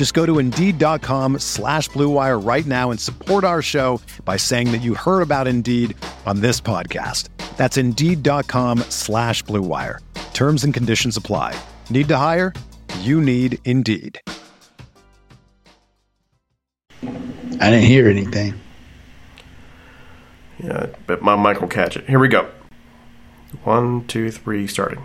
Just go to Indeed.com slash BlueWire right now and support our show by saying that you heard about Indeed on this podcast. That's Indeed.com slash BlueWire. Terms and conditions apply. Need to hire? You need Indeed. I didn't hear anything. Yeah, but my mic will catch it. Here we go. One, two, three, starting.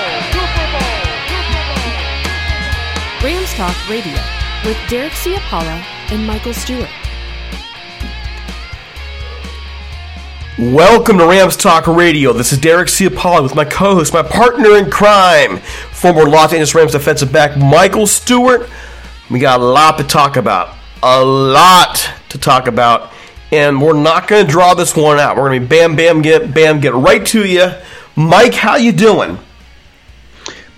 Talk Radio with Derek Ciapala and Michael Stewart. Welcome to Rams Talk Radio. This is Derek Ciapala with my co-host, my partner in crime, former Los Angeles Rams defensive back Michael Stewart. We got a lot to talk about. A lot to talk about. And we're not going to draw this one out. We're going to be bam, bam, get, bam, get right to you. Mike, how you doing?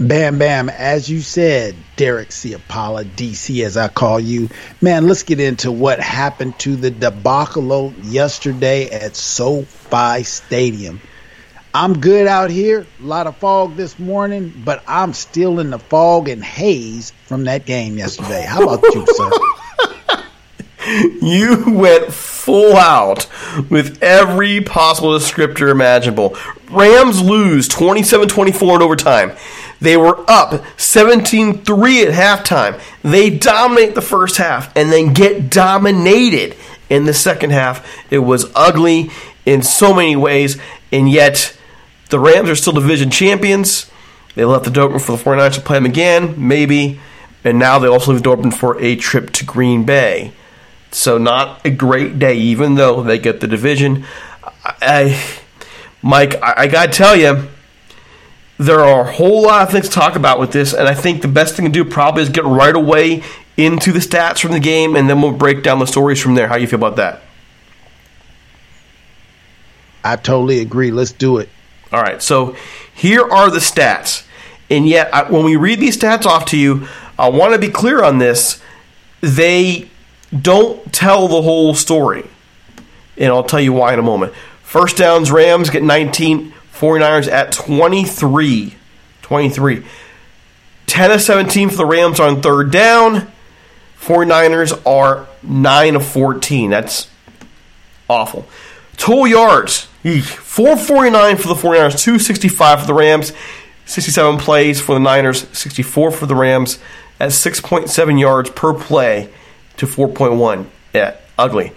Bam Bam, as you said, Derek Ciapala, DC as I call you. Man, let's get into what happened to the debacle yesterday at SoFi Stadium. I'm good out here. A lot of fog this morning, but I'm still in the fog and haze from that game yesterday. How about you, sir? You went full out with every possible descriptor imaginable. Rams lose 27 24 in overtime. They were up 17 3 at halftime. They dominate the first half and then get dominated in the second half. It was ugly in so many ways, and yet the Rams are still division champions. They left the door open for the 49ers to play them again, maybe, and now they also leave the door open for a trip to Green Bay. So not a great day, even though they get the division. I, Mike, I, I gotta tell you, there are a whole lot of things to talk about with this, and I think the best thing to do probably is get right away into the stats from the game, and then we'll break down the stories from there. How you feel about that? I totally agree. Let's do it. All right, so here are the stats, and yet I, when we read these stats off to you, I want to be clear on this. They don't tell the whole story. And I'll tell you why in a moment. First downs, Rams get 19, 49ers at 23. 23. 10 of 17 for the Rams on third down. 49ers are 9 of 14. That's awful. Total yards, eek, 449 for the 49ers, 265 for the Rams, 67 plays for the Niners, 64 for the Rams, at 6.7 yards per play to 4.1. Yeah, ugly.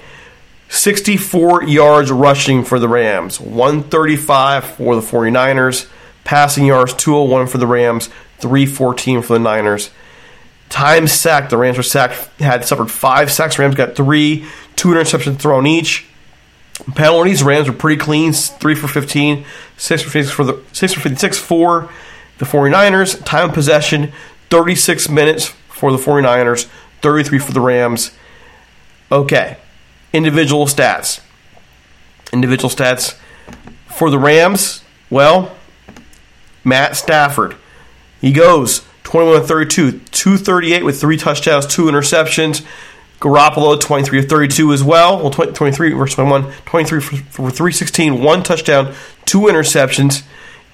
64 yards rushing for the Rams, 135 for the 49ers, passing yards 201 for the Rams, 314 for the Niners. Time sacked. The Rams were sacked. Had suffered five sacks. Rams got three. Two interceptions thrown each. Penalties. Rams were pretty clean. Three for 15. Six for 56 for the six for 56 for the 49ers. Time of possession. 36 minutes for the 49ers. 33 for the Rams. Okay. Individual stats. Individual stats for the Rams. Well, Matt Stafford. He goes 21 32, 238 with three touchdowns, two interceptions. Garoppolo 23 of 32 as well. Well, 20, 23 versus 21, 23 for, for 316, one touchdown, two interceptions.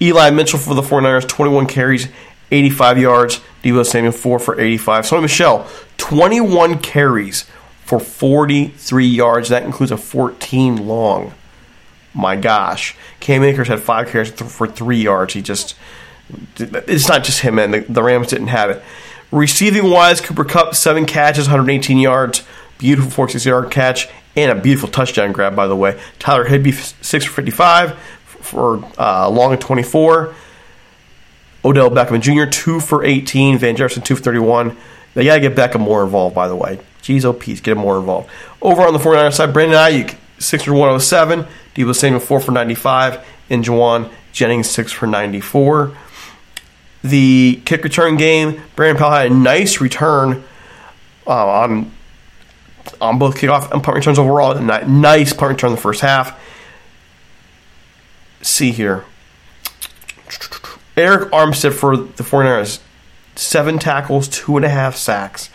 Eli Mitchell for the 49ers, 21 carries, 85 yards. Deebo Samuel, 4 for 85. Sony Michel, 21 carries for 43 yards. That includes a 14 long. My gosh. Cam Akers had 5 carries for 3 yards. He just. It's not just him, man. The, the Rams didn't have it. Receiving wise, Cooper Kupp, 7 catches, 118 yards. Beautiful 46 yard catch. And a beautiful touchdown grab, by the way. Tyler Higbee, 6 for 55 for uh, long at 24. Odell Beckham Jr. two for 18. Van Jefferson two for 31. They got to get Beckham more involved, by the way. Jeez, oh, Pete, get him more involved. Over on the 49ers side, Brandon Aiyuk six for 107. Deebo Samuel four for 95, and Jauan Jennings six for 94. The kick return game, Brandon Powell had a nice return uh, on on both kickoff and punt returns overall. Nice punt return in the first half. See here. Arik Armstead for the 49ers, seven tackles, two and a half sacks.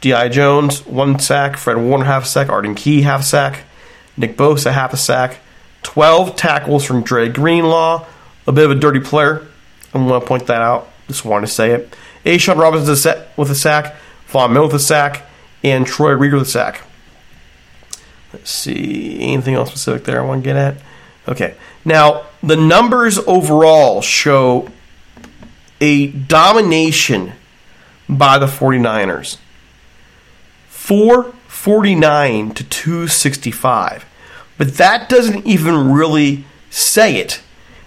D.J. Jones, one sack. Fred Warner, half sack. Arden Key, half sack. Nick Bosa, half a sack. 12 tackles from Dre Greenlaw. A bit of a dirty player. I'm going to point that out. Just wanted to say it. A'Shawn Robinson with a sack. Von Miller with a sack. And Troy Reeder with a sack. Let's see. Anything else specific there I want to get at? Okay. Now, the numbers overall show a domination by the 49ers. 449 to 265. But that doesn't even really say it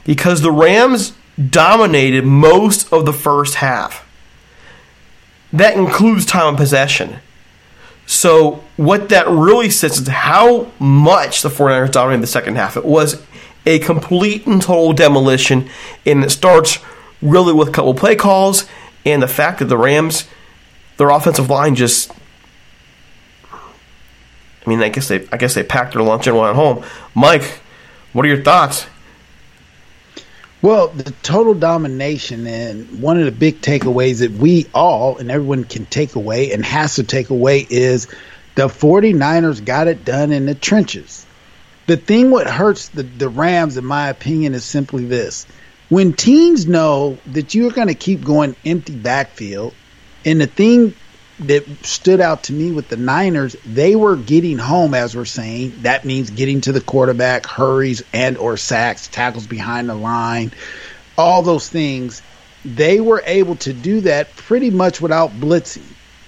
because the Rams dominated most of the first half. That includes time of possession. So, what that really says is how much the 49ers dominated the second half. It was a complete and total demolition, and it starts really with a couple play calls and the fact that the Rams, their offensive line just. I mean, I guess they, I guess they packed their lunch and went home. Mike, what are your thoughts? Well, the total domination and one of the big takeaways that we all and everyone can take away and has to take away is the 49ers got it done in the trenches. The thing what hurts the, the Rams, in my opinion, is simply this. When teams know that you're going to keep going empty backfield, and the thing that stood out to me with the Niners, they were getting home, as we're saying. That means getting to the quarterback, hurries and or sacks, tackles behind the line, all those things. They were able to do that pretty much without blitzing.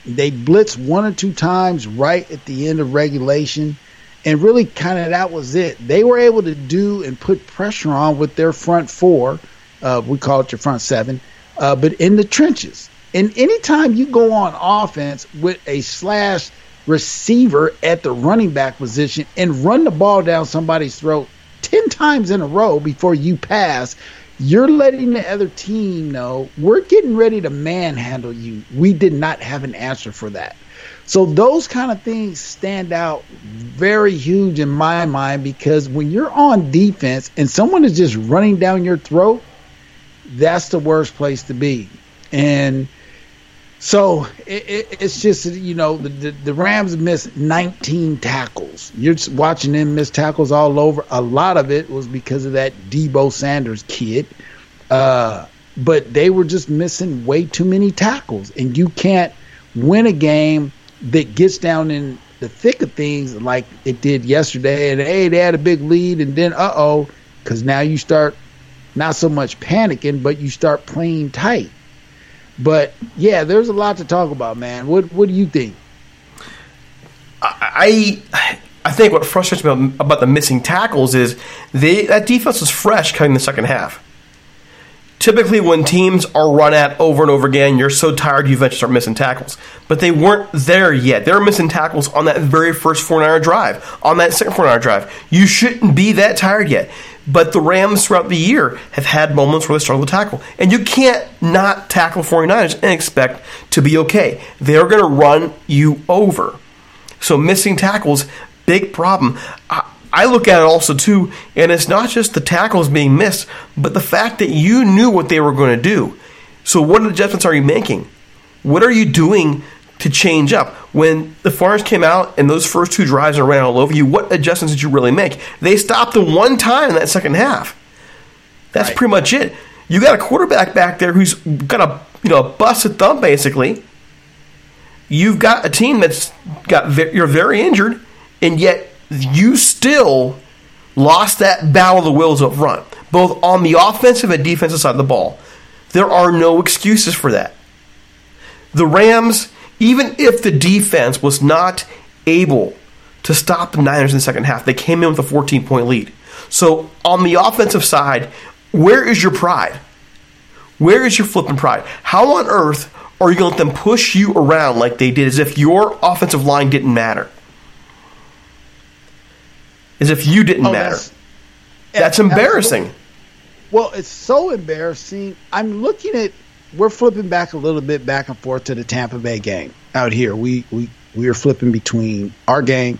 They blitzed one or two times right at the end of regulation, and really kind of that was it. They were able to do and put pressure on with their front four. Uh, we call it your front seven, uh, but in the trenches and anytime you go on offense with a slash receiver at the running back position and run the ball down somebody's throat 10 times in a row before you pass, you're letting the other team know we're getting ready to manhandle you. We did not have an answer for that. So those kind of things stand out very huge in my mind because when you're on defense and someone is just running down your throat, that's the worst place to be. And so it, it, it's just you know the, the, the Rams missed 19 tackles. You're watching them miss tackles all over. A lot of it was because of that Deebo Sanders kid, uh, but they were just missing way too many tackles, and you can't win a game that gets down in the thick of things like it did yesterday. And hey, they had a big lead, and then uh oh, because now you start not so much panicking, but you start playing tight. But yeah, there's a lot to talk about, man. What what do you think? I I think what frustrates me about the missing tackles is they that defense was fresh coming the second half. Typically when teams are run at over and over again, you're so tired you eventually start missing tackles. But they weren't there yet. They were missing tackles on that very first 49 drive, on that second 49 drive. You shouldn't be that tired yet. But the Rams throughout the year have had moments where they struggle to tackle. And you can't not tackle 49ers and expect to be okay. They're going to run you over. So missing tackles, big problem. I, I look at it also too, and it's not just the tackles being missed, but the fact that you knew what they were going to do. So what adjustments are you making? What are you doing to change up? When the Farmers came out and those first two drives ran all over you, what adjustments did you really make? They stopped the one time in that second half. That's Right. pretty much it. You got a quarterback back there who's got a you know a busted thumb basically. You've got a team that's got you're very injured, and yet you still lost that battle of the wills up front, both on the offensive and defensive side of the ball. There are no excuses for that. The Rams, even if the defense was not able to stop the Niners in the second half, they came in with a 14 point lead. So on the offensive side, where is your pride? Where is your flipping pride? How on earth are you going to let them push you around like they did as if your offensive line didn't matter? As if you didn't Oh, matter. that's- That's embarrassing. Well, it's so embarrassing. I'm looking at we're flipping back a little bit back and forth to the Tampa Bay game out here. We we we are flipping between our game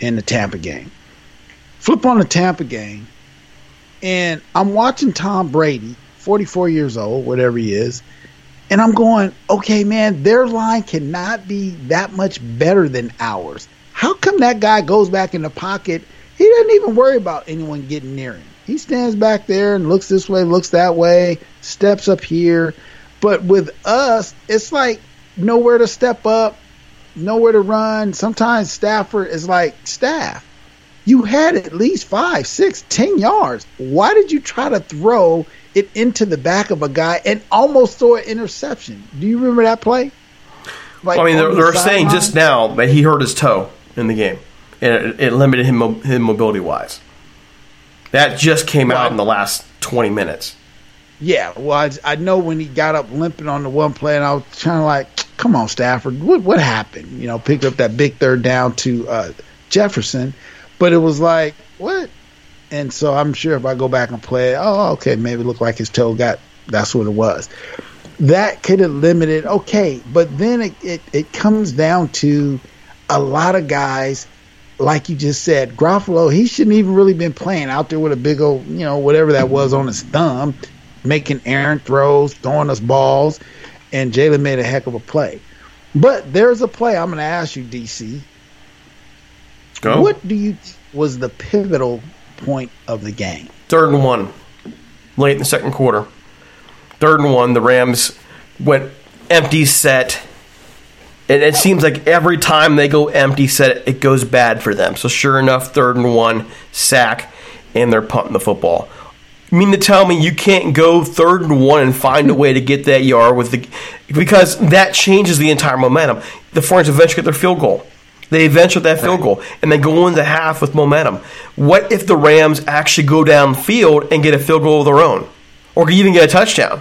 and the Tampa game. Flip on the Tampa game, and I'm watching Tom Brady, 44 years old, whatever he is, and I'm going, okay, man, their line cannot be that much better than ours. How come that guy goes back in the pocket? He doesn't even worry about anyone getting near him. He stands back there and looks this way, looks that way, steps up here. But with us, it's like nowhere to step up, nowhere to run. Sometimes Stafford is like, staff, you had at least five, six, ten yards. Why did you try to throw it into the back of a guy and almost throw an interception? Do you remember that play? Like I mean, they're, the they're saying just now that he hurt his toe in the game, it, it limited him, him mobility wise. That just came out in the last 20 minutes. Yeah, well, I, I know when he got up limping on the one play, and I was kind of like, "Come on, Stafford, what what happened?" You know, picked up that big third down to uh, Jefferson, but it was like, what? And so I'm sure if I go back and play, oh, okay, maybe it looked like his toe got. That's what it was. That could have limited. Okay, but then it, it it comes down to a lot of guys like you just said, Garoppolo, he shouldn't even really been playing out there with a big old, you know, whatever that was on his thumb, making errant throws, throwing us balls, and Jalen made a heck of a play. But there's a play I'm going to ask you, DC. Go. What do you was the pivotal point of the game? Third and one, late in the second quarter. Third and one, the Rams went empty set. And it seems like every time they go empty set, it goes bad for them. So sure enough, third and one, sack, and they're punting the football. You mean to tell me you can't go third and one and find a way to get that yard with the because that changes the entire momentum. The 49ers eventually get their field goal. They eventually get that field goal and they go into half with momentum. What if the Rams actually go downfield and get a field goal of their own, or even get a touchdown?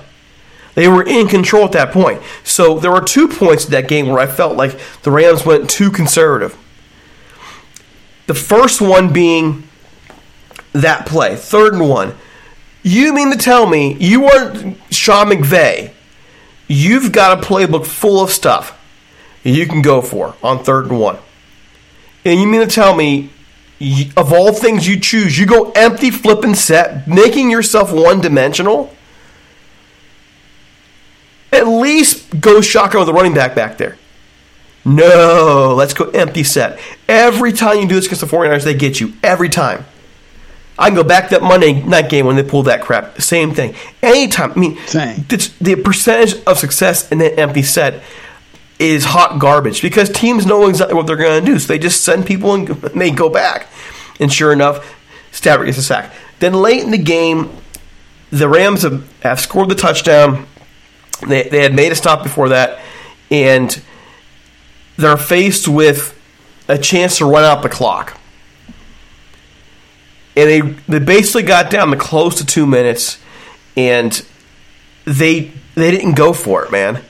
They were in control at that point. So there were two points in that game where I felt like the Rams went too conservative. The first one being that play, third and one. You mean to tell me you weren't Sean McVay? You've got a playbook full of stuff you can go for on third and one. And you mean to tell me, of all things you choose, you go empty, flip, and set, making yourself one dimensional? At least go shotgun with a running back back there. No, let's go empty set. Every time you do this against the 49ers, they get you. Every time. I can go back to that Monday night game when they pulled that crap. Same thing. Anytime. I mean, the percentage of success in that empty set is hot garbage because teams know exactly what they're going to do. So they just send people and they go back. And sure enough, Stafford gets a sack. Then late in the game, the Rams have, have scored the touchdown. They, they had made a stop before that. And they're faced with a chance to run out the clock. And they, they basically got down to close to two minutes. And they they didn't go for it, man,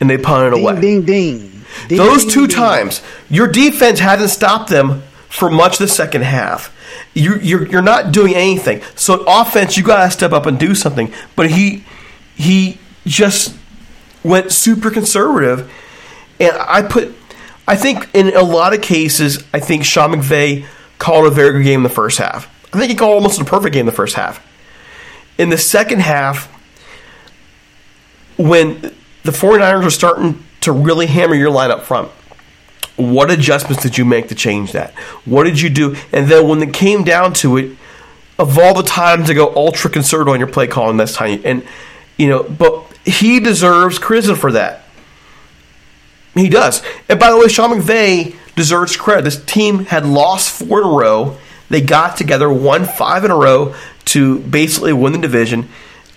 and they punted ding, away. Ding ding. ding Those ding, two times, your defense hadn't stopped them for much of the second half. You, you're you're not doing anything. So offense, you got to step up and do something. But he he just went super conservative, and I put. I think in a lot of cases, I think Sean McVay called a very good game in the first half. I think he called almost a perfect game in the first half. In the second half, when the 49ers were starting to really hammer your line up front, what adjustments did you make to change that? What did you do? And then when it came down to it, of all the times to go ultra conservative on your play calling, that's time. And you know, but he deserves criticism for that. He does. And by the way, Sean McVay deserves credit. This team had lost four in a row. They got together, won five in a row to basically win the division.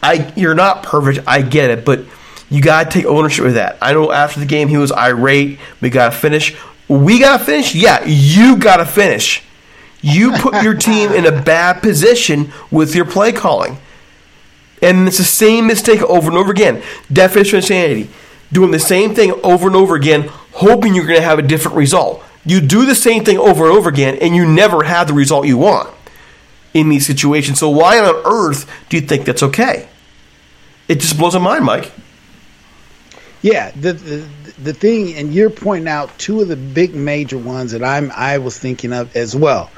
I you're not perfect, I get it, but you gotta take ownership of that. I know after the game he was irate. We gotta finish. We gotta finish. Yeah, you gotta finish. You put your team in a bad position with your play calling. And it's the same mistake over and over again. Definition of insanity. Doing the same thing over and over again, hoping you're going to have a different result. You do the same thing over and over again, and you never have the result you want in these situations. So, why on earth do you think that's okay? It just blows my mind, Mike. Yeah, the, the the thing, and you're pointing out two of the big major ones that I'm I was thinking of as well.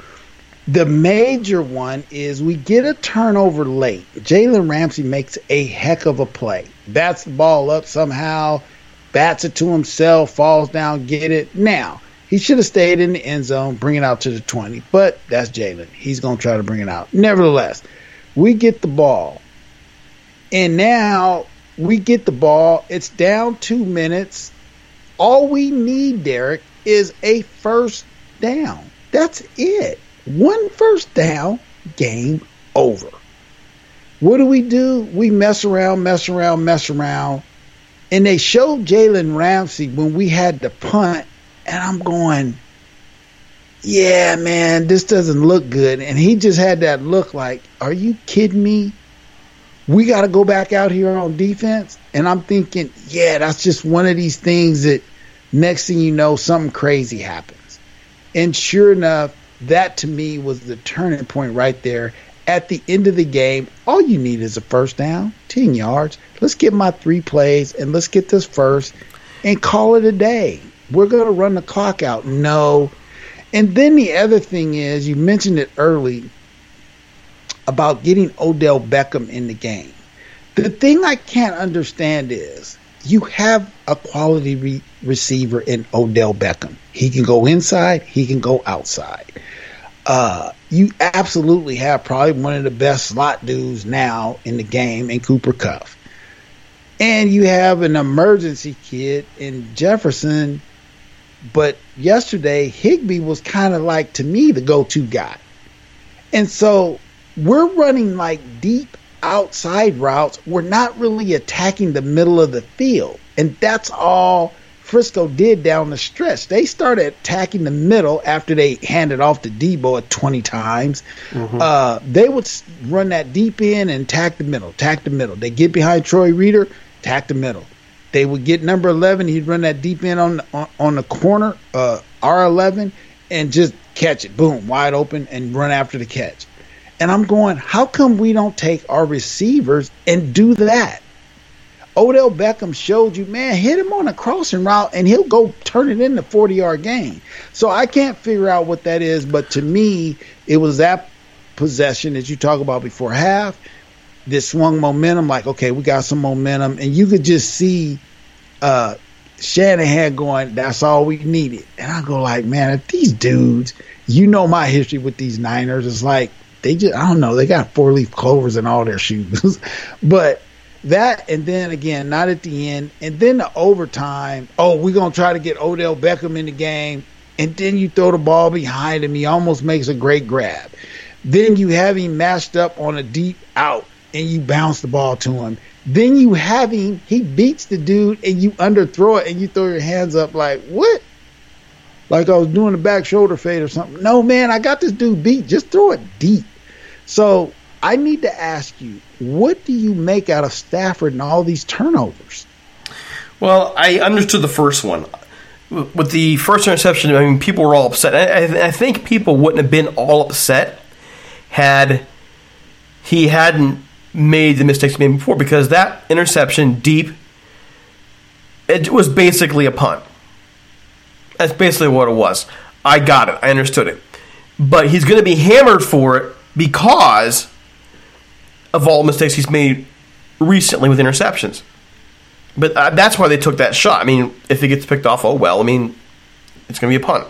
The major one is we get a turnover late. Jalen Ramsey makes a heck of a play. Bats the ball up somehow, bats it to himself, falls down, get it. Now, he should have stayed in the end zone, bring it out to the 20, but that's Jalen. He's going to try to bring it out. Nevertheless, we get the ball. And now we get the ball. It's down two minutes. All we need, Derek, is a first down. That's it. One first down, game over. What do we do? We mess around, mess around, mess around. And they showed Jalen Ramsey when we had the punt, and I'm going, yeah, man, this doesn't look good. And he just had that look like, are you kidding me? We got to go back out here on defense. And I'm thinking, yeah, that's just one of these things that next thing you know, something crazy happens. And sure enough, that to me was the turning point right there. At the end of the game, all you need is a first down, 10 yards. Let's get my three plays and let's get this first and call it a day. We're going to run the clock out. No. And then the other thing is, you mentioned it early about getting Odell Beckham in the game. The thing I can't understand is you have a quality re- receiver in Odell Beckham. He can go inside, he can go outside. Uh, you absolutely have probably one of the best slot dudes now in the game in Cooper Kupp. And you have an emergency kid in Jefferson, but yesterday Higbee was kind of like to me the go-to guy. And so we're running like deep outside routes. We're not really attacking the middle of the field. And that's all Frisco did down the stretch. They started attacking the middle after they handed off to Deebo at 20 times. Mm-hmm. Uh, they would run that deep in and attack the middle, attack the middle. They get behind Troy Reeder, attack the middle. They would get number 11. He'd run that deep in on on, on the corner, uh, R11, and just catch it, boom, wide open, and run after the catch. And I'm going, how come we don't take our receivers and do that? Odell Beckham showed you, man, hit him on a crossing route and he'll go turn it into 40 yard gain. So I can't figure out what that is, but to me, it was that possession that you talk about before half. This swung momentum, like, okay, we got some momentum. And you could just see uh, Shanahan going, that's all we needed. And I go, like, man, if these dudes, you know my history with these Niners, it's like, they just, I don't know, they got four leaf clovers in all their shoes. but that and then again, not at the end, and then the overtime. Oh, we're gonna try to get Odell Beckham in the game, and then you throw the ball behind him. He almost makes a great grab. Then you have him matched up on a deep out, and you bounce the ball to him. Then you have him, he beats the dude, and you underthrow it, and you throw your hands up like what? Like I was doing a back shoulder fade or something. No, man, I got this dude beat. Just throw it deep. So I need to ask you, what do you make out of Stafford and all these turnovers? Well, I understood the first one. With the first interception, I mean, people were all upset. I, I think people wouldn't have been all upset had he hadn't made the mistakes he made before because that interception deep, it was basically a punt. That's basically what it was. I got it. I understood it. But he's going to be hammered for it because of all mistakes he's made recently with interceptions. But uh, that's why they took that shot. I mean, if he gets picked off, oh well. I mean, it's going to be a punt.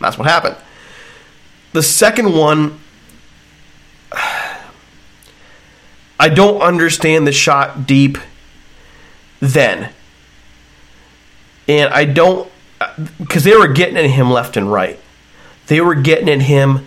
That's what happened. The second one, I don't understand the shot deep then. And I don't, because they were getting at him left and right. They were getting at him.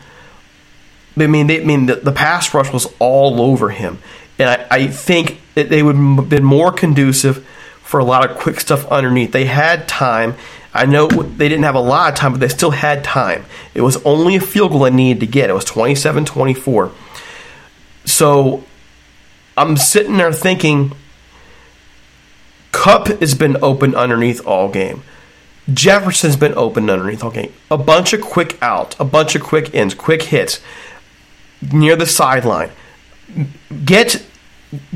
I mean, they, I mean, the, the pass rush was all over him, and I, I think that they would have been more conducive for a lot of quick stuff underneath. They had time. I know they didn't have a lot of time, but they still had time. It was only a field goal they needed to get. It was 27 24. So I'm sitting there thinking Kupp has been open underneath all game. Jefferson's been open underneath all game. A bunch of quick outs, a bunch of quick ins, quick hits near the sideline. Get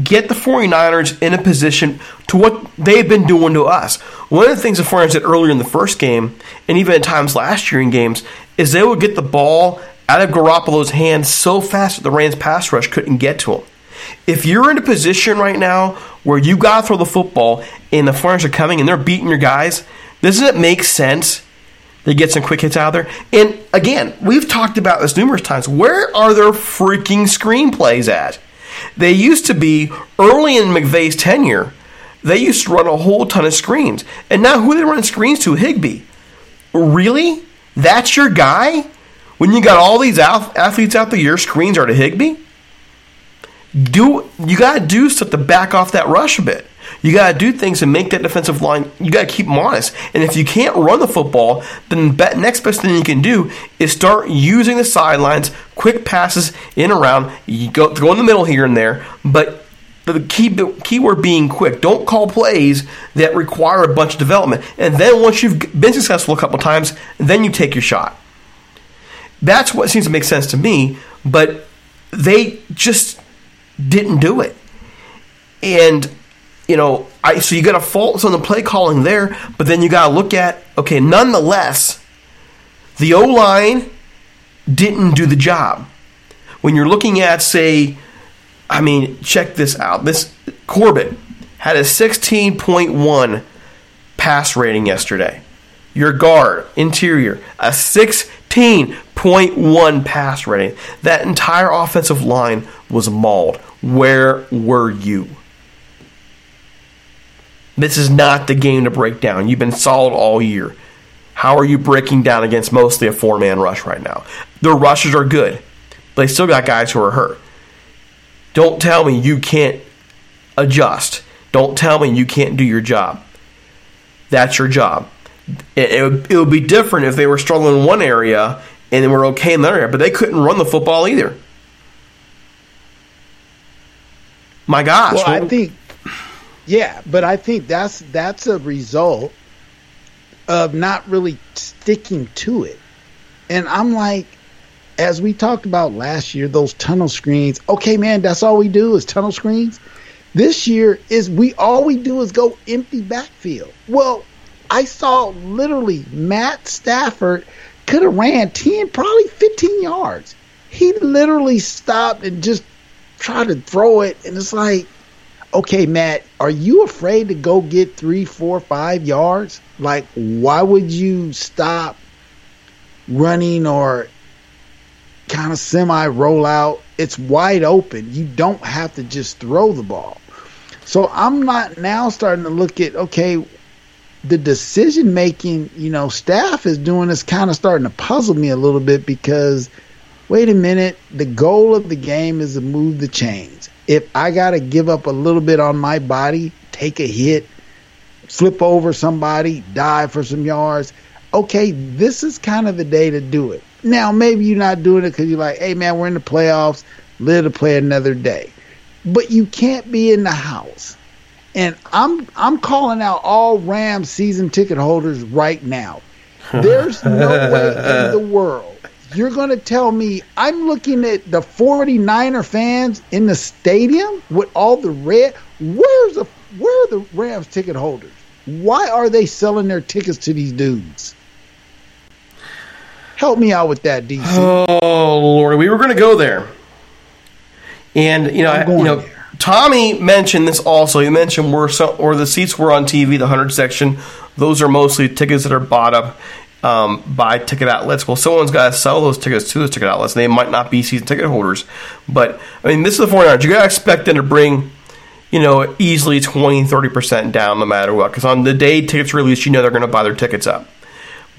get the 49ers in a position to what they've been doing to us. One of the things the 49ers did earlier in the first game, and even at times last year in games, is they would get the ball out of Garoppolo's hands so fast that the Rams pass rush couldn't get to him. If you're in a position right now where you got to throw the football and the 49ers are coming and they're beating your guys, doesn't it make sense to get some quick hits out there? And again, we've talked about this numerous times. Where are their freaking screenplays at? They used to be early in McVay's tenure. They used to run a whole ton of screens, and now who they running screens to? Higbee. Really? That's your guy? When you got all these athletes out there, your screens are to Higbee. Do you got to do stuff to back off that rush a bit? You got to do things and make that defensive line. You got to keep them honest. And if you can't run the football, then the next best thing you can do is start using the sidelines, quick passes in around. You go go in the middle here and there, but the key keyword being quick. Don't call plays that require a bunch of development. And then once you've been successful a couple times, then you take your shot. That's what seems to make sense to me. But they just didn't do it. And you know, I so you got a fault on the play calling there, but then you got to look at okay, nonetheless, the O line didn't do the job. When you're looking at, say, I mean, check this out. This Corbett had a 16.1 pass rating yesterday. Your guard, interior, a 16.1 pass rating. That entire offensive line was mauled. Where were you? This is not the game to break down. You've been solid all year. How are you breaking down against mostly a four man rush right now? The rushes are good, but they still got guys who are hurt. Don't tell me you can't adjust. Don't tell me you can't do your job. That's your job. It, it, it would be different if they were struggling in one area and they were okay in another area, but they couldn't run the football either. My gosh. Well, I think yeah, but I think that's that's a result of not really sticking to it. And I'm like, as we talked about last year, those tunnel screens. Okay, man, that's all we do is tunnel screens. This year is we all we do is go empty backfield. Well, I saw literally Matt Stafford could have ran 10, probably 15 yards. He literally stopped and just tried to throw it, and it's like okay, Matt, are you afraid to go get three, four, five yards? Like, why would you stop running or kind of semi roll out? It's wide open. You don't have to just throw the ball. So I'm not now starting to look at, okay, the decision making, you know, staff is doing is kind of starting to puzzle me a little bit because wait a minute, the goal of the game is to move the chains if I got to give up a little bit on my body, take a hit, flip over somebody, dive for some yards, okay, this is kind of the day to do it. Now, maybe you're not doing it because you're like, hey, man, we're in the playoffs. live to play another day. But you can't be in the house. And I'm I'm calling out all Rams season ticket holders right now. There's no way in the world you're going to tell me I'm looking at the 49er fans in the stadium with all the red. Where's the where are the Rams ticket holders? Why are they selling their tickets to these dudes? Help me out with that, DC. Oh Lord, we were going to go there, and you know, I- you know, there. Tommy mentioned this also. He mentioned where some, or the seats were on TV, the hundred section. Those are mostly tickets that are bought up um, by ticket outlets. Well, someone's got to sell those tickets to those ticket outlets. They might not be season ticket holders, but I mean, this is the 49ers. You got to expect them to bring you know, easily 20, 30% down no matter what. Because on the day tickets are released, you know they're going to buy their tickets up.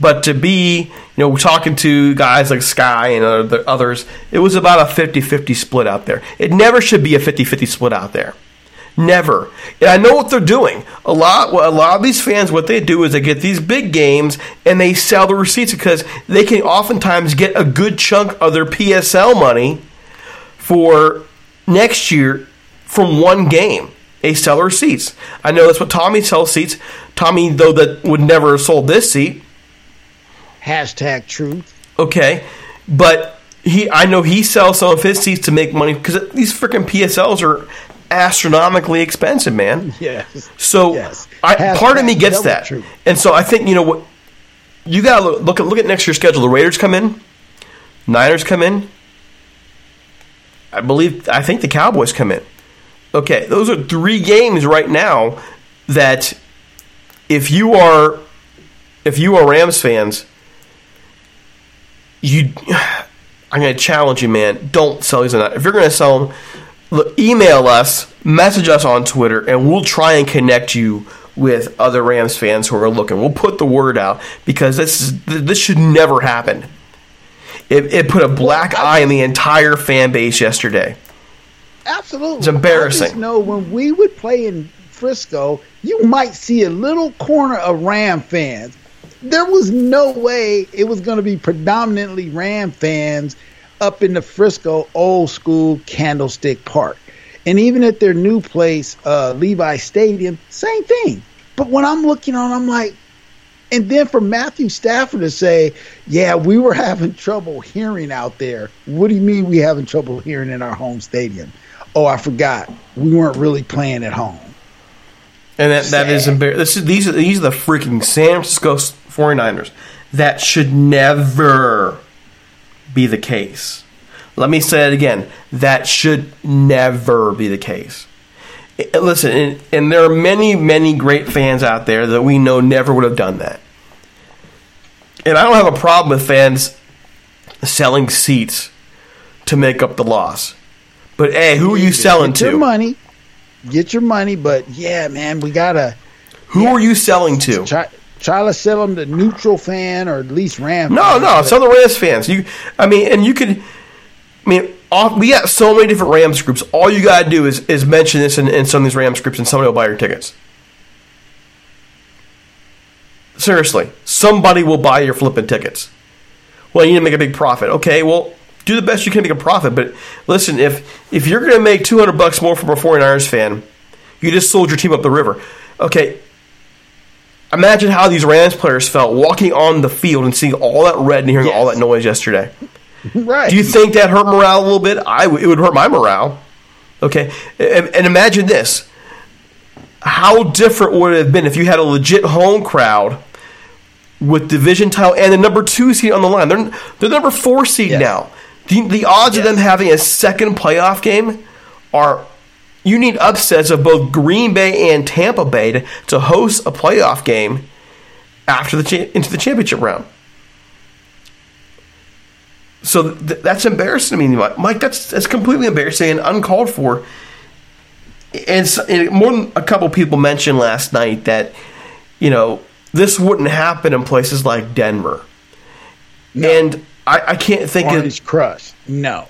But to be, you know, talking to guys like Sky and other, others, it was about a 50 50 split out there. It never should be a 50 50 split out there. Never. And I know what they're doing. A lot, a lot of these fans, what they do is they get these big games and they sell the receipts because they can oftentimes get a good chunk of their PSL money for next year from one game. They sell their seats. I know that's what Tommy sells seats. Tommy, though, that would never have sold this seat. Hashtag truth. Okay, but he, I know he sells some of his seats to make money because these freaking PSLs are astronomically expensive, man. Yes. So Yes. I, part of me gets that, and so I think you know what you got to look, look at look at next year's schedule. The Raiders come in, Niners come in. I believe I think the Cowboys come in. Okay, those are three games right now that if you are if you are Rams fans, you I'm going to challenge you, man. Don't sell these. If you're going to sell them, look, email us, message us on Twitter, and we'll try and connect you with other Rams fans who are looking. We'll put the word out because this is, this should never happen. It, it put a black eye in the entire fan base yesterday. Absolutely. It's embarrassing. I just know when we would play in Frisco, you might see a little corner of Ram fans. There was no way it was going to be predominantly Ram fans up in the Frisco old school Candlestick Park. And even at their new place, uh, Levi Stadium, same thing. But when I'm looking on, I'm like, and then for Matthew Stafford to say, yeah, we were having trouble hearing out there. What do you mean we having trouble hearing in our home stadium? Oh, I forgot. We weren't really playing at home. And that, that is embarrassing. These, are, these are the freaking San Francisco 49ers. That should never be the case. Let me say it again. That should never be the case. Listen, and, and there are many, many great fans out there that we know never would have done that. And I don't have a problem with fans selling seats to make up the loss. But hey, who are you selling Get your to? money. Get your money, but yeah, man, we gotta Who are you selling to? try try to sell them to neutral fan or at least Ram. No, fans, no, sell the Rams fans. You, I mean, and you could. I mean, all, we got so many different Rams groups. All you gotta do is is mention this in, in some of these Rams groups, and somebody will buy your tickets. Seriously, somebody will buy your flipping tickets. Well, you need to make a big profit. Okay, well, do the best you can to make a profit. But listen, if if you're going to make 200 bucks more from a 49ers fan, you just sold your team up the river. Okay, imagine how these Rams players felt walking on the field and seeing all that red and hearing all that noise yesterday. right. Do you think that hurt morale a little bit? I w- it would hurt my morale. Okay, and, and imagine this: how different would it have been if you had a legit home crowd with division title and the number two seed on the line? They're they're number four seed Yes. now. The, the odds of them having a second playoff game are. You need upsets of both Green Bay and Tampa Bay to, to host a playoff game after the cha- into the championship round. So th- that's embarrassing to me, Mike. Mike, that's that's completely embarrassing and uncalled for. And, and more than a couple people mentioned last night that you know this wouldn't happen in places like Denver, and I, I can't think Orange of Crush? No.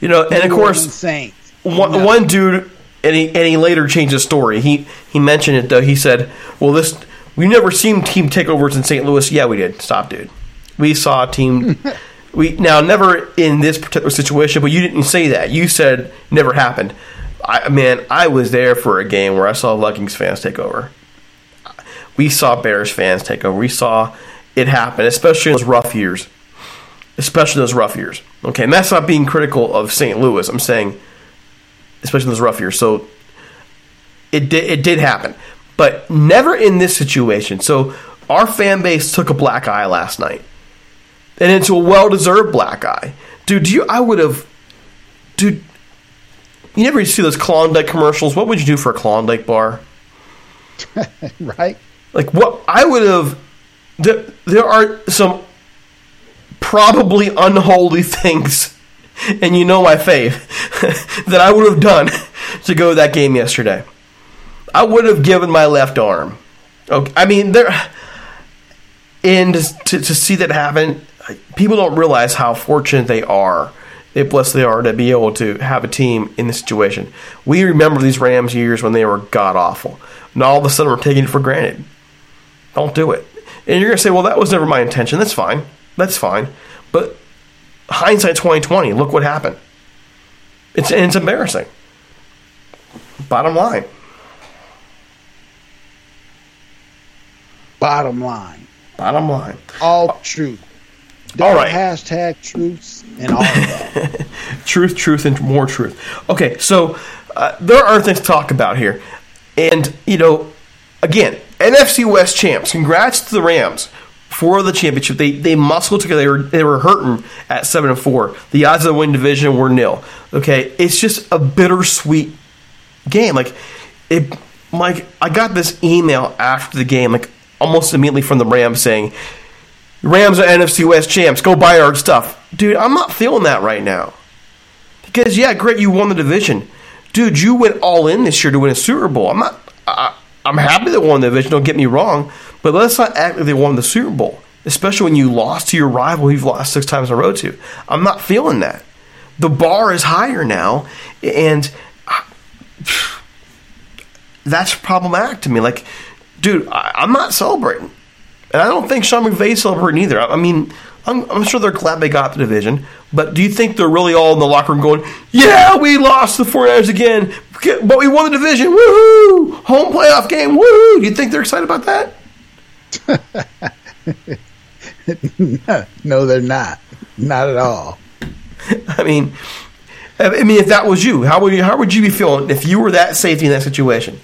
you know, and of course Saints. One, No. one dude, and he and he later changed his story. He he mentioned it though. He said, "Well, this we never seen team takeovers in St. Louis. Yeah, we did. Stop, dude. We saw a team We now never in this particular situation, but you didn't say that. You said never happened. I man, I was there for a game where I saw Vikings fans take over. We saw Bears fans take over. We saw it happen, especially in those rough years. Especially those rough years. Okay, and that's not being critical of St. Louis. I'm saying, especially in those rough years. So it did, it did happen, but never in this situation. So our fan base took a black eye last night, and it's a well deserved black eye, dude. You, I would have, dude. You never see those Klondike commercials. What would you do for a Klondike bar? right? Like what I would have. There, there are some probably unholy things, and you know my faith that I would have done to go to that game yesterday. I would have given my left arm. Okay, I mean there, and to to see that happen, people don't realize how fortunate they are, how blessed they are to be able to have a team in this situation. We remember these Rams years when they were god awful, and all of a sudden we're taking it for granted. Don't do it. And you're gonna say, well, that was never my intention. That's fine. That's fine. But hindsight 2020, look what happened. It's it's embarrassing. Bottom line. Bottom line. Bottom line. All truth. All right. Hashtag truths and all of that. truth, truth, and more truth. Okay, so uh, there are things to talk about here. And, you know, again, NFC West champs. Congrats to the Rams for the championship. They they muscled together. They were, they were hurting at seven and four. The odds of the win division were nil. Okay, it's just a bittersweet game. Like it, like I got this email after the game, like almost immediately from the Rams saying, "Rams are NFC West champs. Go buy our stuff, dude." I'm not feeling that right now because yeah, great, you won the division, dude. You went all in this year to win a Super Bowl. I'm not. I, I'm happy they won the division. Don't get me wrong, but let's not act like they won the Super Bowl, especially when you lost to your rival you've lost six times in a row to. I'm not feeling that. The bar is higher now, and that's problematic to me. Like, dude, I, I'm not celebrating, and I don't think Sean McVay's celebrating either. I, I mean. I'm, I'm, sure they're glad they got the division, but do you think they're really all in the locker room going, "Yeah, we lost the 49ers again, but we won the division. Woohoo! Home playoff game. Woohoo!" Do you think they're excited about that? no, they're not. Not at all. I mean, I mean, if that was you, how would you how would you be feeling if you were that safety in that situation?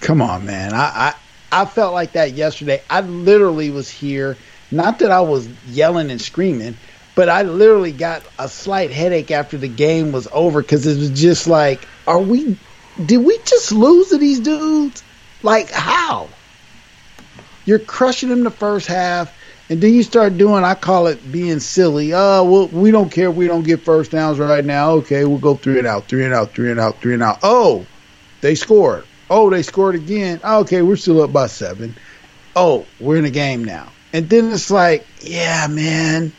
Come on, man. I I, I felt like that yesterday. I literally was here. Not that I was yelling and screaming, but I literally got a slight headache after the game was over because it was just like, are we? Did we just lose to these dudes? Like how? You're crushing them the first half, and then you start doing. I call it being silly. Oh, well, we don't care. if We don't get first downs right now. Okay, we'll go three and out, three and out, three and out, three and out. Oh, they scored. Oh, they scored again. Okay, we're still up by seven. Oh, we're in a game now. And then it's like, yeah, man,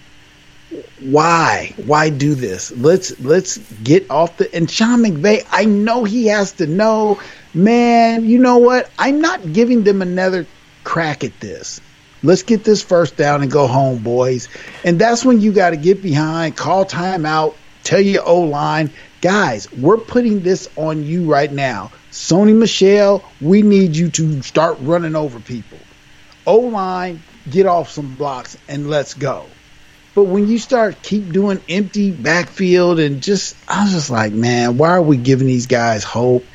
why? Why do this? Let's let's get off the and Sean McVay, I know he has to know, man, you know what? I'm not giving them another crack at this. Let's get this first down and go home, boys. And that's when you got to get behind, call timeout, tell your O line, guys, we're putting this on you right now. Sony Michel, we need you to start running over people. O line, get off some blocks and let's go. But when you start keep doing empty backfield and just, I was just like, man, why are we giving these guys hope?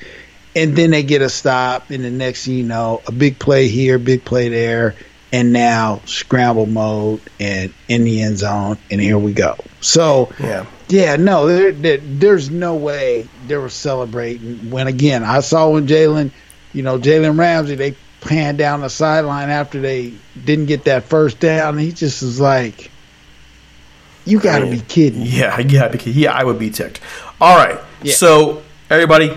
And then they get a stop, and the next thing you know, a big play here, big play there, and now scramble mode and in the end zone, and here we go. So, yeah, yeah, no, there, there, there's no way they were celebrating. When again, I saw when Jalen, you know, Jalen Ramsey, they panned down the sideline after they didn't get that first down. he just was like, "You got to I mean, be kidding!" Yeah, yeah, yeah. I would be ticked. All right, yeah. so everybody,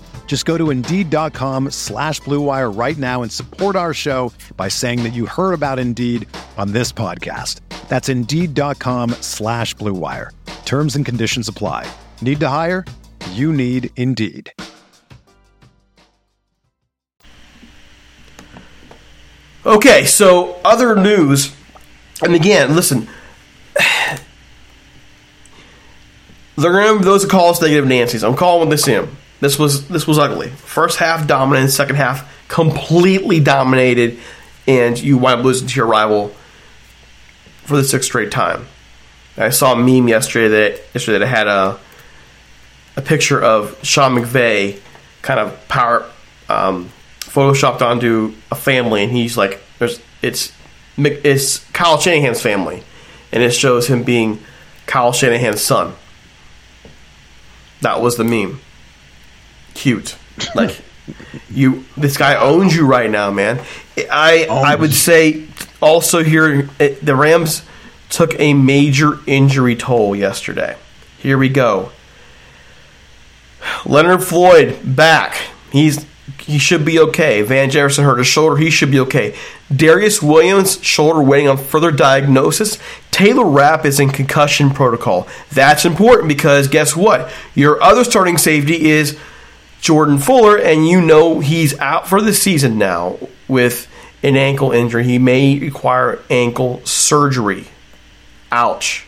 Just go to Indeed.com slash BlueWire right now and support our show by saying that you heard about Indeed on this podcast. That's Indeed.com slash BlueWire. Terms and conditions apply. Need to hire? You need Indeed. Okay, so other news, and again, listen. They're going to those calls negative Nancy's. I'm calling this in. This was this was ugly. First half dominant, second half completely dominated, and you wind up losing to your rival for the sixth straight time. I saw a meme yesterday that yesterday that had a a picture of Sean McVay kind of power um, photoshopped onto a family, and he's like, "There's it's it's Kyle Shanahan's family," and it shows him being Kyle Shanahan's son. That was the meme. Cute, like you. This guy owns you right now, man. I I would say also here the Rams took a major injury toll yesterday. Here we go. Leonard Floyd back. He's he should be okay. Van Jefferson hurt his shoulder. He should be okay. Darious Williams shoulder waiting on further diagnosis. Taylor Rapp is in concussion protocol. That's important because guess what? Your other starting safety is Jordan Fuller, and you know he's out for the season now with an ankle injury. He may require ankle surgery. Ouch.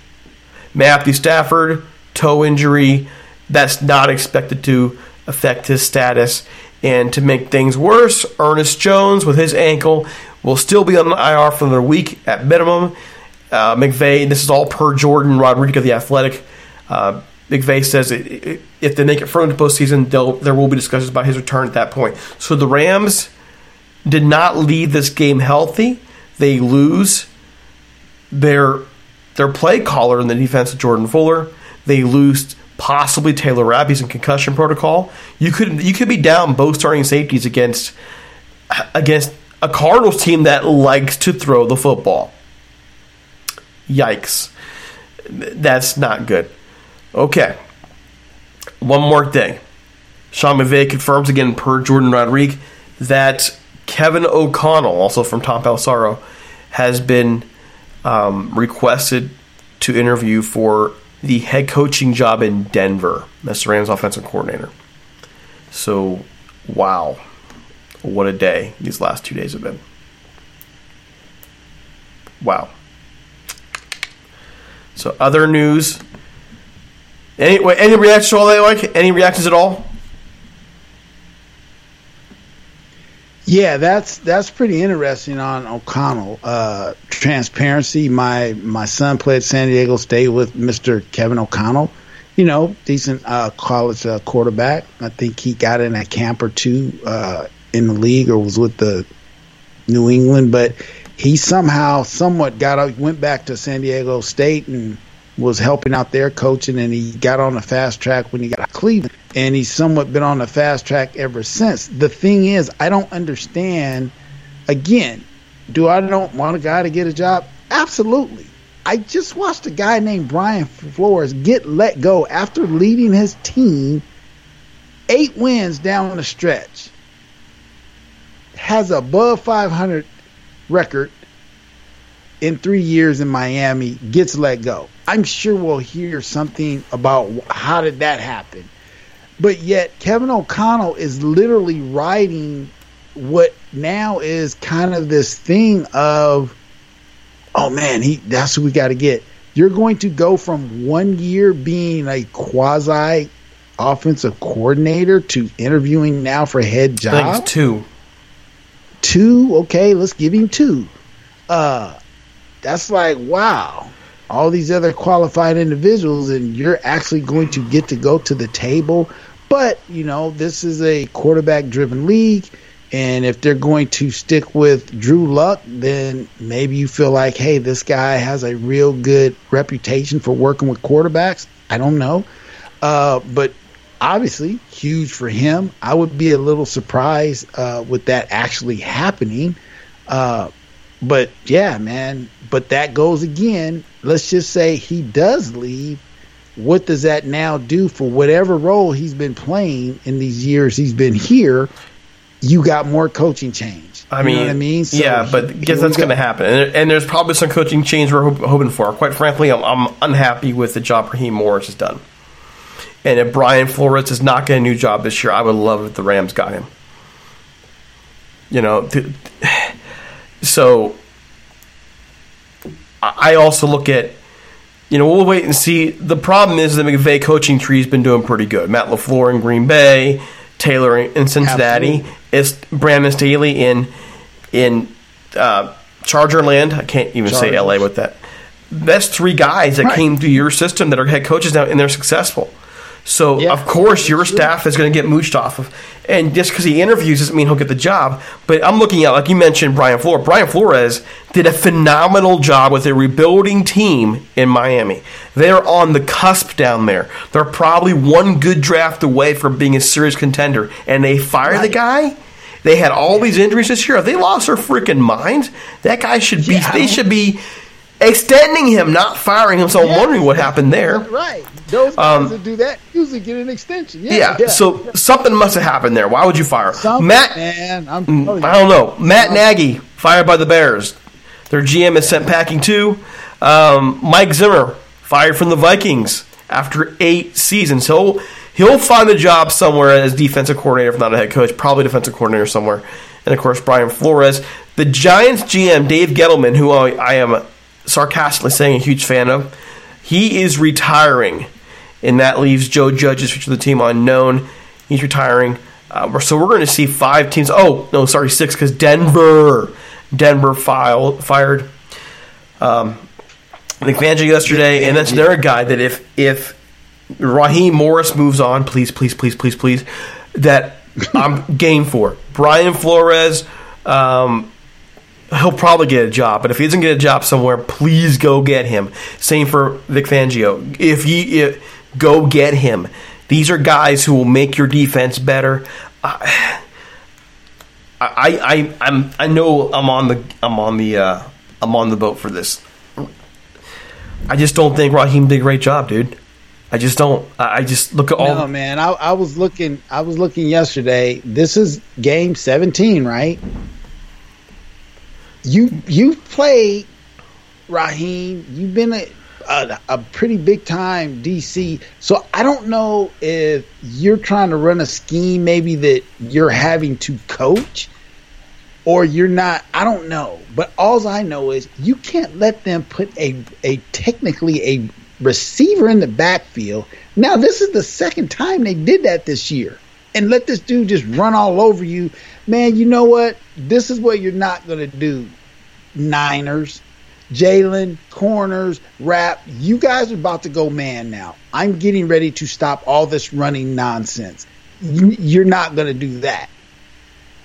Matthew Stafford, toe injury. That's not expected to affect his status. And to make things worse, Ernest Jones with his ankle will still be on the IR for another week at minimum. Uh, McVay, this is all per Jordan Rodriguez of the Athletic. Uh, McVay says it, it, if they make it further into postseason, there will be discussions about his return at that point. So the Rams did not leave this game healthy. They lose their their play caller in the defense of Jordan Fuller. They lose possibly Taylor Rapp. He's in concussion protocol. You could you could be down both starting safeties against against a Cardinals team that likes to throw the football. Yikes. That's not good. Okay. One more thing. Sean McVay confirms again per Jordan Rodrigue that Kevin O'Connell, also from Tom Pelissero, has been um, requested to interview for the head coaching job in Denver. That's the Rams offensive coordinator. So, wow. What a day these last two days have been. Wow. So, other news. Any, any reactions to all that, like? Any reactions at all? Yeah, that's that's pretty interesting on O'Connell. Uh, transparency. My my son played San Diego State with Mr. Kevin O'Connell. You know, decent uh, college uh, quarterback. I think he got in a camp or two uh, in the league or was with the New England, but he somehow somewhat got out, went back to San Diego State and was helping out there coaching, and he got on the fast track when he got to Cleveland, and he's somewhat been on the fast track ever since. The thing is, I don't understand. Again, do I don't want a guy to get a job? Absolutely. I just watched a guy named Brian Flores get let go after leading his team eight wins down the stretch. Has above 500 record in three years in Miami. Gets let go. I'm sure we'll hear something about how did that happen. But yet Kevin O'Connell is literally writing what now is kind of this thing of oh man, he that's what we got to get. You're going to go from one year being a quasi offensive coordinator to interviewing now for head job. two. Two, okay, let's give him two. Uh that's like wow. all these other qualified individuals, and you're actually going to get to go to the table. But you know, this is a quarterback-driven league. And if they're going to stick with Drew Lock, then maybe you feel like, hey, this guy has a real good reputation for working with quarterbacks. I don't know. Uh, but obviously, huge for him. I would be a little surprised uh, with that actually happening. Uh, but yeah, man. But that goes again. Let's just say he does leave. What does that now do for whatever role he's been playing in these years he's been here? you got more coaching change. I mean, I mean, so yeah, but guess that's going to happen, and, and, there's probably some coaching change we're hoping for. Quite frankly, I'm, I'm, unhappy with the job Raheem Morris has done, and if Brian Flores is not getting a new job this year, I would love if the Rams got him. You know, th- so I also look at. You know, we'll wait and see. The problem is the McVay coaching tree has been doing pretty good. Matt LaFleur in Green Bay, Taylor in Cincinnati, is Brandon Staley in in uh, Charger land. I can't even Chargers. say LA with that. That's three guys that right. came through your system that are head coaches now, and they're successful. So yeah, of course your staff is going to get mooched off of, and just because he interviews doesn't mean he'll get the job. But I'm looking at like you mentioned Brian Flores. Brian Flores did a phenomenal job with a rebuilding team in Miami. They're on the cusp down there. They're probably one good draft away from being a serious contender, and they fire right. the guy. They had all these injuries this year. If they lost their freaking minds, that guy should be. Yeah, they should be extending him, not firing him. So I'm wondering what happened there. Right. Those guys um, that do that usually get an extension. Yeah. yeah, yeah. So something must have happened there. Why would you fire something, Matt? Man, mm, I don't know. Matt Nagy fired by the Bears. Their GM is sent packing too. Um, Mike Zimmer fired from the Vikings after eight seasons. He'll he'll find a job somewhere as defensive coordinator, if not a head coach, probably defensive coordinator somewhere. And of course, Brian Flores, the Giants GM Dave Gettleman, who I, I am sarcastically saying a huge fan of, he is retiring, and that leaves Joe Judge's future of the team unknown. He's retiring. Uh, so we're going to see five teams. Oh no, sorry, six because Denver, Denver file, fired um, Vic Fangio yesterday, and that's another guy that if if Raheem Morris moves on, please, please, please, please, please, that I'm game for. Brian Flores, um, he'll probably get a job. But if he doesn't get a job somewhere, please go get him. Same for Vic Fangio. If he if, go get him, these are guys who will make your defense better. I, I, I, I'm, I know I'm on the, I'm on the, uh, I'm on the boat for this. I just don't think Raheem did a great job, dude. I just don't. I just look at all. No, man. I, I was looking. I was looking yesterday. This is game 17, right? You you played Raheem. You've been a, a, a pretty big time DC. So I don't know if you're trying to run a scheme maybe that you're having to coach or you're not. I don't know. But all I know is you can't let them put a a technically a receiver in the backfield. Now this is the second time they did that this year. And let this dude just run all over you man, you know what? This is what you're not going to do. Niners, Jalen, corners, Rapp. You guys are about to go man now. I'm getting ready to stop all this running nonsense. You're not going to do that.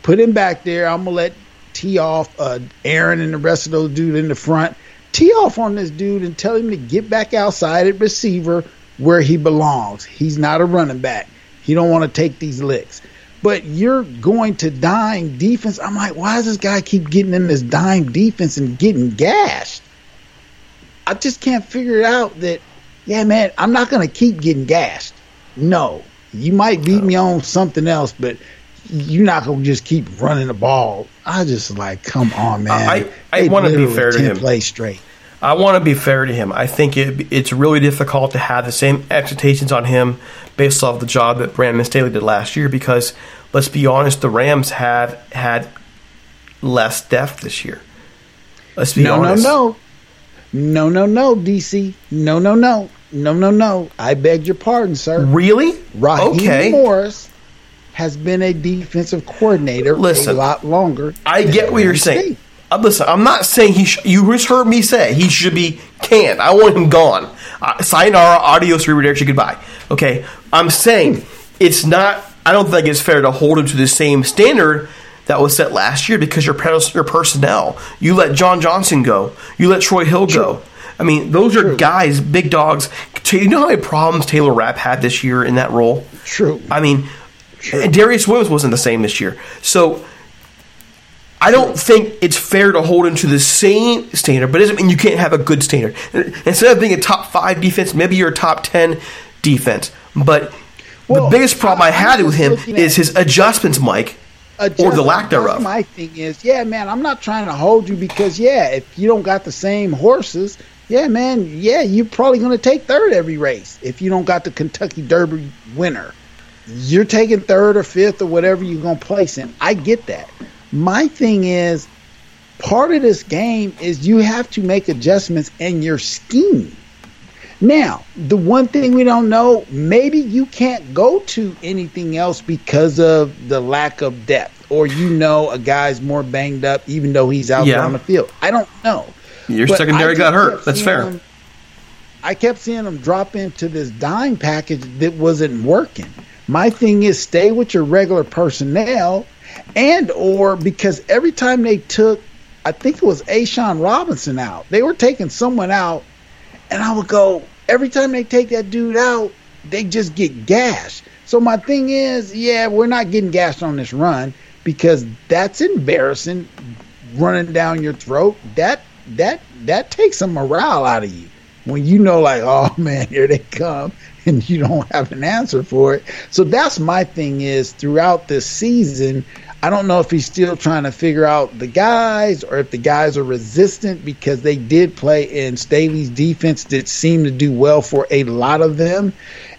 Put him back there. I'm going to let tee off uh, Aaron and the rest of those dudes in the front. Tee off on this dude and tell him to get back outside at receiver where he belongs. He's not a running back. He don't want to take these licks but you're going to dime defense. I'm like, why does this guy keep getting in this dime defense and getting gashed? I just can't figure it out that, yeah, man, I'm not going to keep getting gashed. No, you might beat me on something else, but you're not going to just keep running the ball. I just like, come on, man. I, I want to be fair to him. Play straight. I want to be fair to him. I think it, it's really difficult to have the same expectations on him based off the job that Brandon Staley did last year because let's be honest, the Rams have had less depth this year. Let's be no, honest. No, no, no, no, no, no, DC. No, no, no, no, no, no. I beg your pardon, sir. Really? Raheem okay. Morris has been a defensive coordinator Listen, a lot longer. I get what you're saying. Listen, I'm not saying he. Sh- you just heard me say he should be canned. I want him gone. Uh, sayonara, adios, arrivederci, goodbye. Okay, I'm saying it's not. I don't think it's fair to hold him to the same standard that was set last year because your your personnel. You let John Johnson go. You let Troy Hill go. I mean, those are guys, big dogs. You know how many problems Taylor Rapp had this year in that role? True. I mean, and Darious Williams wasn't the same this year. So I don't think it's fair to hold him to the same standard, but it doesn't mean you can't have a good standard. Instead of being a top five defense, maybe you're a top ten defense. But Well, the biggest problem I, I- had with him is his adjustments, Mike, or the lack thereof. My thing is, yeah, man, I'm not trying to hold you because, yeah, if you don't got the same horses, yeah, man, yeah, you're probably going to take third every race if you don't got the Kentucky Derby winner. You're taking third or fifth or whatever you're going to place in. I get that. My thing is, part of this game is you have to make adjustments in your scheme. Now, the one thing we don't know, maybe you can't go to anything else because of the lack of depth, or you know a guy's more banged up even though he's out there Yeah. on the field. I don't know. Your But secondary got hurt. That's fair. him- I kept seeing him drop into this dime package that wasn't working. My thing is stay with your regular personnel and or because every time they took I think it was A'Shawn Robinson out, they were taking someone out and I would go, every time they take that dude out, they just get gashed. So my thing is, yeah, we're not getting gashed on this run because that's embarrassing running down your throat. That that that takes some morale out of you. When you know like, oh man, here they come and you don't have an answer for it. So that's my thing is throughout this season, I don't know if he's still trying to figure out the guys or if the guys are resistant because they did play in Staley's defense that seemed to do well for a lot of them.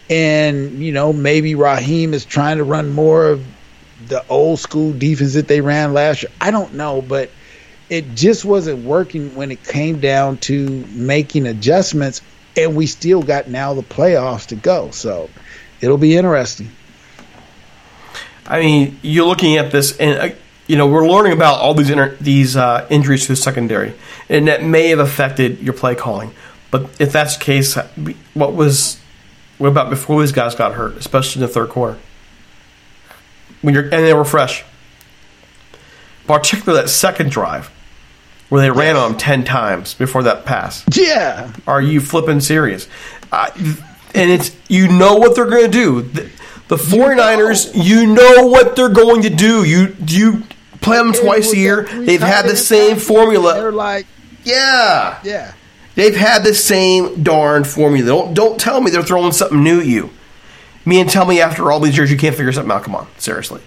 And, you know, maybe Raheem is trying to run more of the old school defense that they ran last year. I don't know, but it just wasn't working when it came down to making adjustments. And we still got now the playoffs to go. So it'll be interesting. I mean, you're looking at this, and uh, you know we're learning about all these inter- these uh, injuries to the secondary, and that may have affected your play calling. But if that's the case, what was what about before these guys got hurt, especially in the third quarter, when you're and they were fresh, particularly that second drive where they ran on them ten times before that pass. Yeah. Are you flipping serious? Uh, and it's you know what they're going to do. The, the 49ers, you know what they're going to do. You you play them twice a year. They've had the same formula. They're like, Yeah. yeah. They've had the same darn formula. Don't don't tell me they're throwing something new at you. Me and tell me after all these years you can't figure something out. Come on, seriously.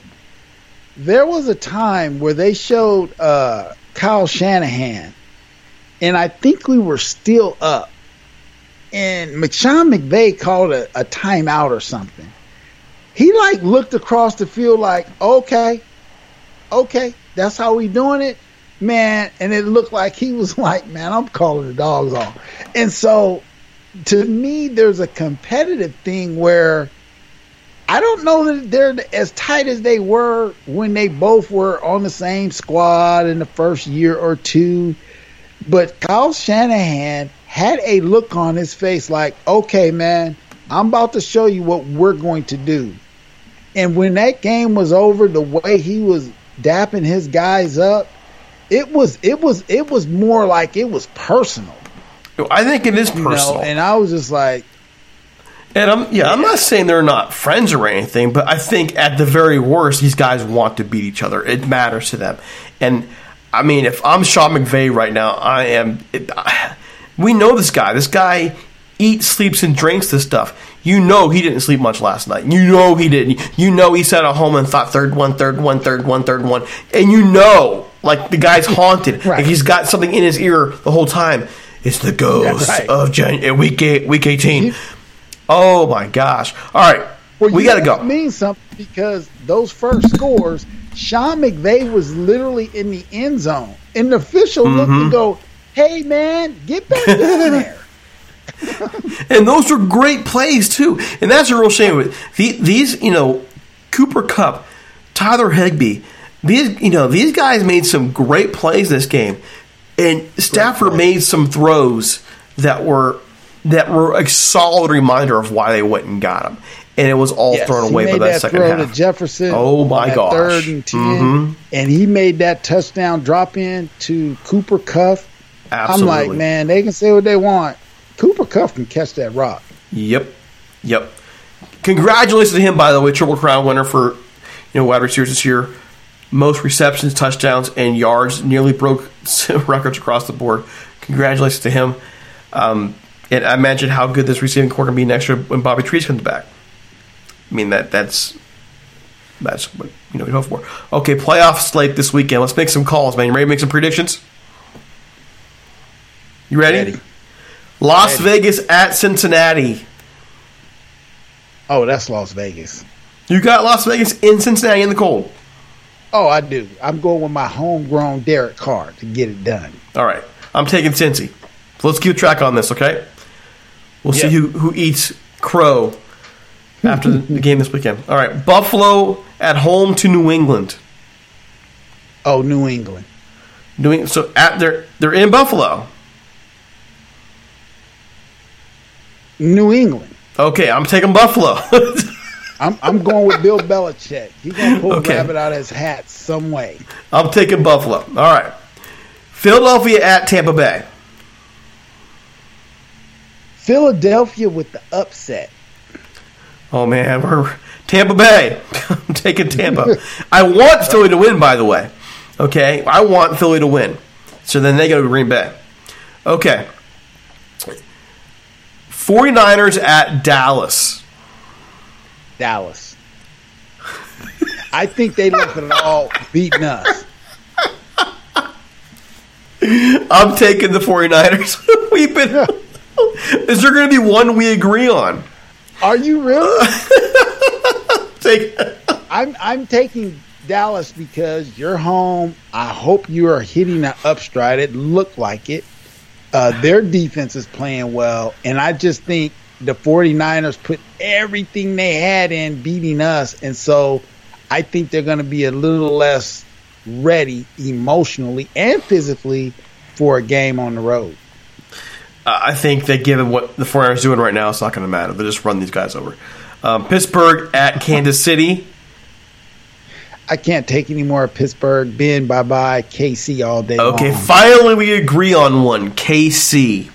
There was a time where they showed uh, Kyle Shanahan, and I think we were still up. And McShawn McVay called a, a timeout or something. He like looked across the field like, okay, okay, that's how we doing it, man. And it looked like he was like, man, I'm calling the dogs off. And so, to me, there's a competitive thing where I don't know that they're as tight as they were when they both were on the same squad in the first year or two. But Kyle Shanahan had a look on his face like, okay, man, I'm about to show you what we're going to do. And when that game was over, the way he was dapping his guys up, it was it was it was more like it was personal. I think it is You personal. know? And I was just like, And I'm yeah, I'm not saying they're not friends or anything, but I think at the very worst, these guys want to beat each other. It matters to them. And I mean, if I'm Sean McVay right now, I am. It, I, we know this guy. This guy eats, sleeps, and drinks this stuff. You know he didn't sleep much last night. You know he didn't. You know he sat at home and thought third one, third one, third one, third one, and you know like the guy's haunted. Right. Like he's got something in his ear the whole time. It's the ghost right. of Jan- uh, week eight, week eighteen. Oh my gosh! All right, Well, we got to go. It means something because those first scores, Sean McVay was literally in the end zone, and the official looked Mm-hmm. and go, "Hey man, get back in there." And those were great plays too. And that's a real shame. These, you know, Cooper Kupp, Tyler Higbee, these you know these guys made some great plays this game, and Stafford made some throws that were that were a solid reminder of why they went and got him, and it was all Yes, thrown away by that, that second throw half. to Jefferson. Oh, my gosh. Third and 10 Mhm. and he made that touchdown drop in to Cooper Kupp. Absolutely. I'm like, man, they can say what they want. Cooper Kupp can catch that rock. Yep, yep. Congratulations to him, by the way, triple crown winner for you know wide receivers this year. Most receptions, touchdowns, and yards. Nearly broke records across the board. Congratulations to him. Um, and I imagine how good this receiving corps can be next year when Bobby Trees comes back. I mean that that's that's what you know we hope for. Okay, playoff slate this weekend. Let's make some calls, man. You ready to make some predictions? You ready? Ready. Las Vegas at Cincinnati. Oh, that's Las Vegas. You got Las Vegas in Cincinnati in the cold. Oh, I do. I'm going with my homegrown Derek Carr to get it done. All right, I'm taking Cincy. So let's keep track on this, okay? We'll see who who eats crow after the, game this weekend. All right, Buffalo at home to New England. Oh, New England. New Eng- so at they're they're in Buffalo. New England. Okay, I'm taking Buffalo. I'm, I'm going with Bill Belichick. He's going to pull Okay. rabbit out of his hat some way. I'm taking Buffalo. All right, Philadelphia at Tampa Bay. Philadelphia with the upset. Oh man, we're Tampa Bay. I'm taking Tampa. I want Philly to win, by the way. Okay, I want Philly to win. So then they go to Green Bay. Okay. 49ers at Dallas. Dallas. I think they left it all beating us. I'm taking the 49ers. We've been. Is there going to be one we agree on? Are you really? Take. I'm I'm taking Dallas because you're home. I hope you are hitting an upstride. It looked like it. Uh, their defense is playing well, and I just think the 49ers put everything they had in beating us, and so I think they're going to be a little less ready emotionally and physically for a game on the road. I think that given what the 49ers doing right now, it's not going to matter. They'll just run these guys over. Um, Pittsburgh at Kansas City. I can't take any more of Pittsburgh. Ben, bye bye. KC all day Okay, long. finally we agree on one. KC.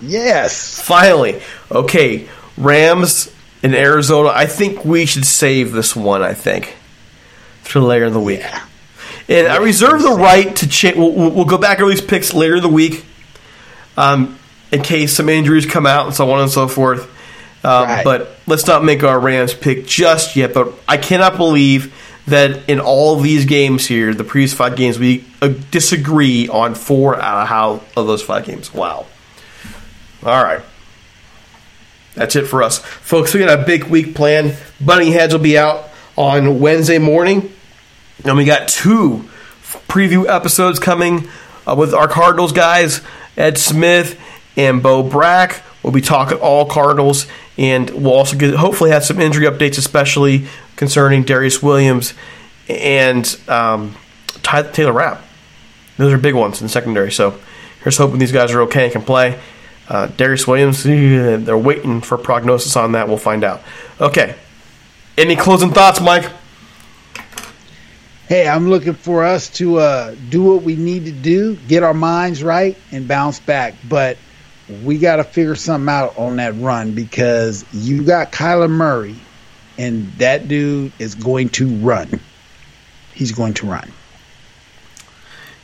Yes. Finally. Okay, Rams in Arizona. I think we should save this one, I think, for later in the week. And I reserve the right to change. We'll, we'll we'll go back over these picks later in the week um, in case some injuries come out and so on and so forth. Um, Right. But let's not make our Rams pick just yet. But I cannot believe that in all these games here, the previous five games, we uh, disagree on four out of how of those five games. Wow. All right. That's it for us. Folks, we got a big week planned. Bunny Heads will be out on Wednesday morning. And we got two preview episodes coming uh, with our Cardinals guys, Ed Smith and Bo Brack. We'll be talking all Cardinals, and we'll also get, hopefully have some injury updates, especially concerning Darious Williams and um, Ty- Taylor Rapp. Those are big ones in secondary. So here's hoping these guys are okay and can play. Uh, Darious Williams, they're waiting for prognosis on that. We'll find out. Okay. Any closing thoughts, Mike? Hey, I'm looking for us to uh, do what we need to do, get our minds right, and bounce back. But we got to figure something out on that run because you got Kyler Murray, and that dude is going to run. He's going to run.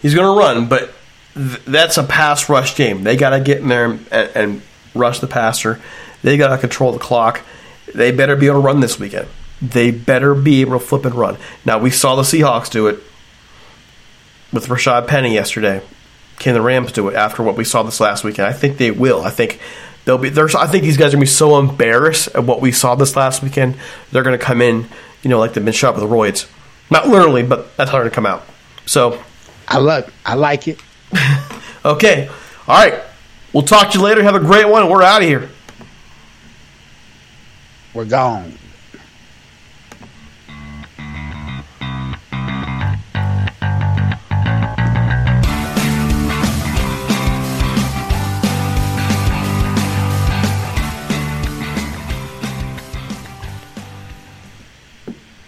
He's going to run, but th- that's a pass rush game. They got to get in there and, and rush the passer. They got to control the clock. They better be able to run this weekend. They better be able to flip and run. Now we saw the Seahawks do it with Rashaad Penny yesterday. Can the Rams do it after what we saw this last weekend? I think they will. I think they'll be. There's. I think these guys are gonna be so embarrassed at what we saw this last weekend. They're gonna come in, you know, like they've been shot with roids. Not literally, but that's how they're gonna come out. So I love. I like it. Okay. All right. We'll talk to you later. Have a great one. We're out of here. We're gone.